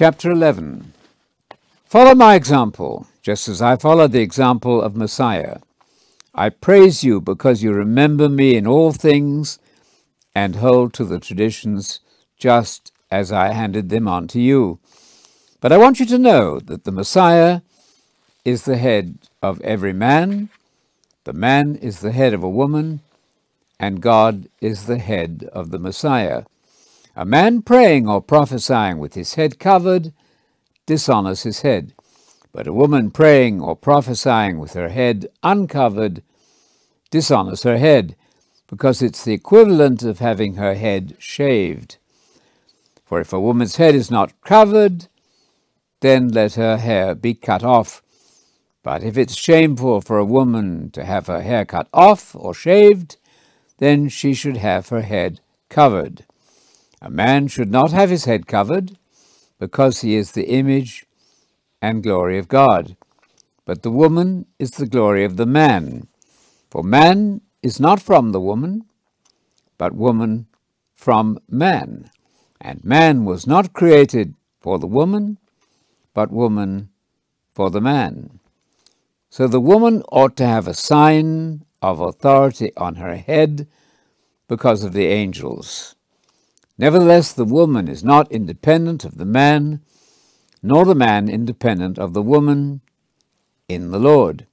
Chapter 11 Follow my example, just as I followed the example of Messiah. I praise you because you remember me in all things and hold to the traditions just as I handed them on to you. But I want you to know that the Messiah is the head of every man, the man is the head of a woman, and God is the head of the Messiah. A man praying or prophesying with his head covered dishonors his head, but a woman praying or prophesying with her head uncovered dishonors her head, because it's the equivalent of having her head shaved. For if a woman's head is not covered, then let her hair be cut off. But if it's shameful for a woman to have her hair cut off or shaved, then she should have her head covered. A man should not have his head covered, because he is the image and glory of God. But the woman is the glory of the man. For man is not from the woman, but woman from man. And man was not created for the woman, but woman for the man. So the woman ought to have a sign of authority on her head because of the angels. Nevertheless, the woman is not independent of the man, nor the man independent of the woman in the Lord.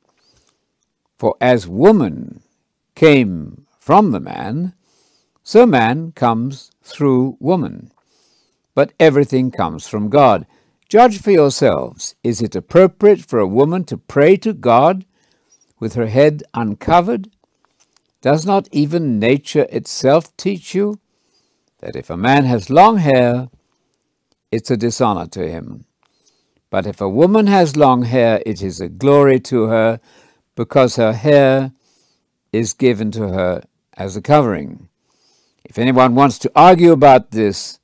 For as woman came from the man, so man comes through woman. But everything comes from God. Judge for yourselves. Is it appropriate for a woman to pray to God with her head uncovered? Does not even nature itself teach you that if a man has long hair, it's a dishonor to him? But if a woman has long hair, it is a glory to her because her hair is given to her as a covering. If anyone wants to argue about this,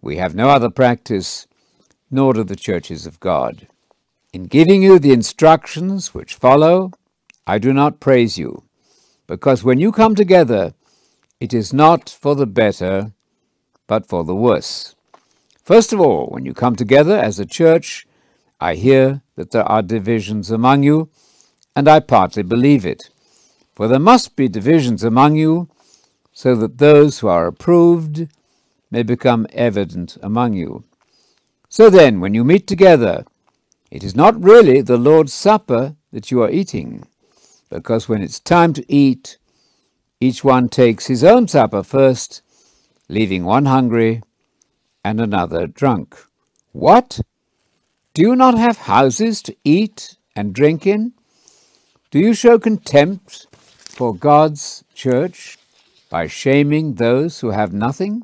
we have no other practice, nor do the churches of God. In giving you the instructions which follow, I do not praise you, because when you come together, it is not for the better, but for the worse. First of all, when you come together as a church, I hear that there are divisions among you, and I partly believe it. For there must be divisions among you, so that those who are approved may become evident among you. So then, when you meet together, it is not really the Lord's Supper that you are eating, because when it's time to eat, each one takes his own supper first, leaving one hungry and another drunk. What? Do you not have houses to eat and drink in? Do you show contempt for God's church by shaming those who have nothing?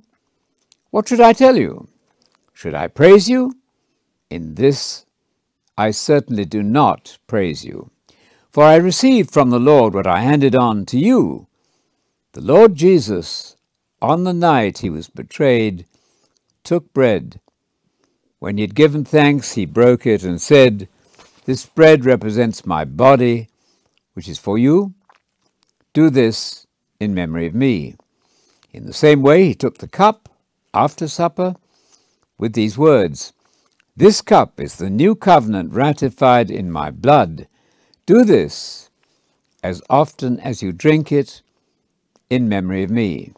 What should I tell you? Should I praise you? In this I certainly do not praise you. For I received from the Lord what I handed on to you. The Lord Jesus, on the night he was betrayed, took bread. When he had given thanks, he broke it and said, This bread represents my body which is for you, do this in memory of me. In the same way, he took the cup after supper with these words This cup is the new covenant ratified in my blood. Do this as often as you drink it in memory of me.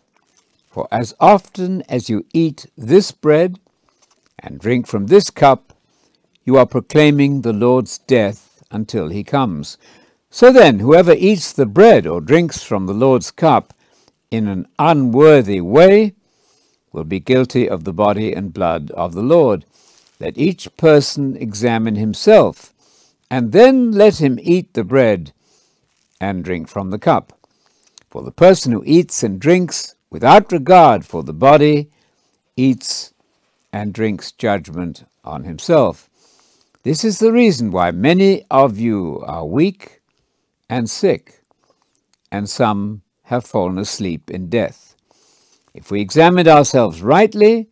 For as often as you eat this bread and drink from this cup, you are proclaiming the Lord's death until he comes. So then, whoever eats the bread or drinks from the Lord's cup in an unworthy way will be guilty of the body and blood of the Lord. Let each person examine himself, and then let him eat the bread and drink from the cup. For the person who eats and drinks without regard for the body eats and drinks judgment on himself. This is the reason why many of you are weak and sick, and some have fallen asleep in death. If we examined ourselves rightly,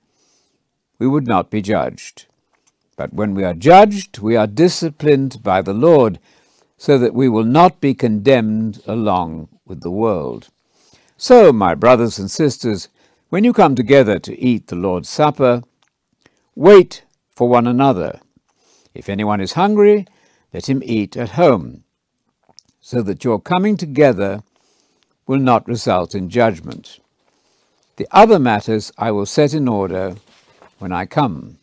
we would not be judged. But when we are judged, we are disciplined by the Lord, so that we will not be condemned along with the world. So, my brothers and sisters, when you come together to eat the Lord's Supper, wait for one another. If anyone is hungry, let him eat at home, so that your coming together will not result in judgment. The other matters I will set in order when I come.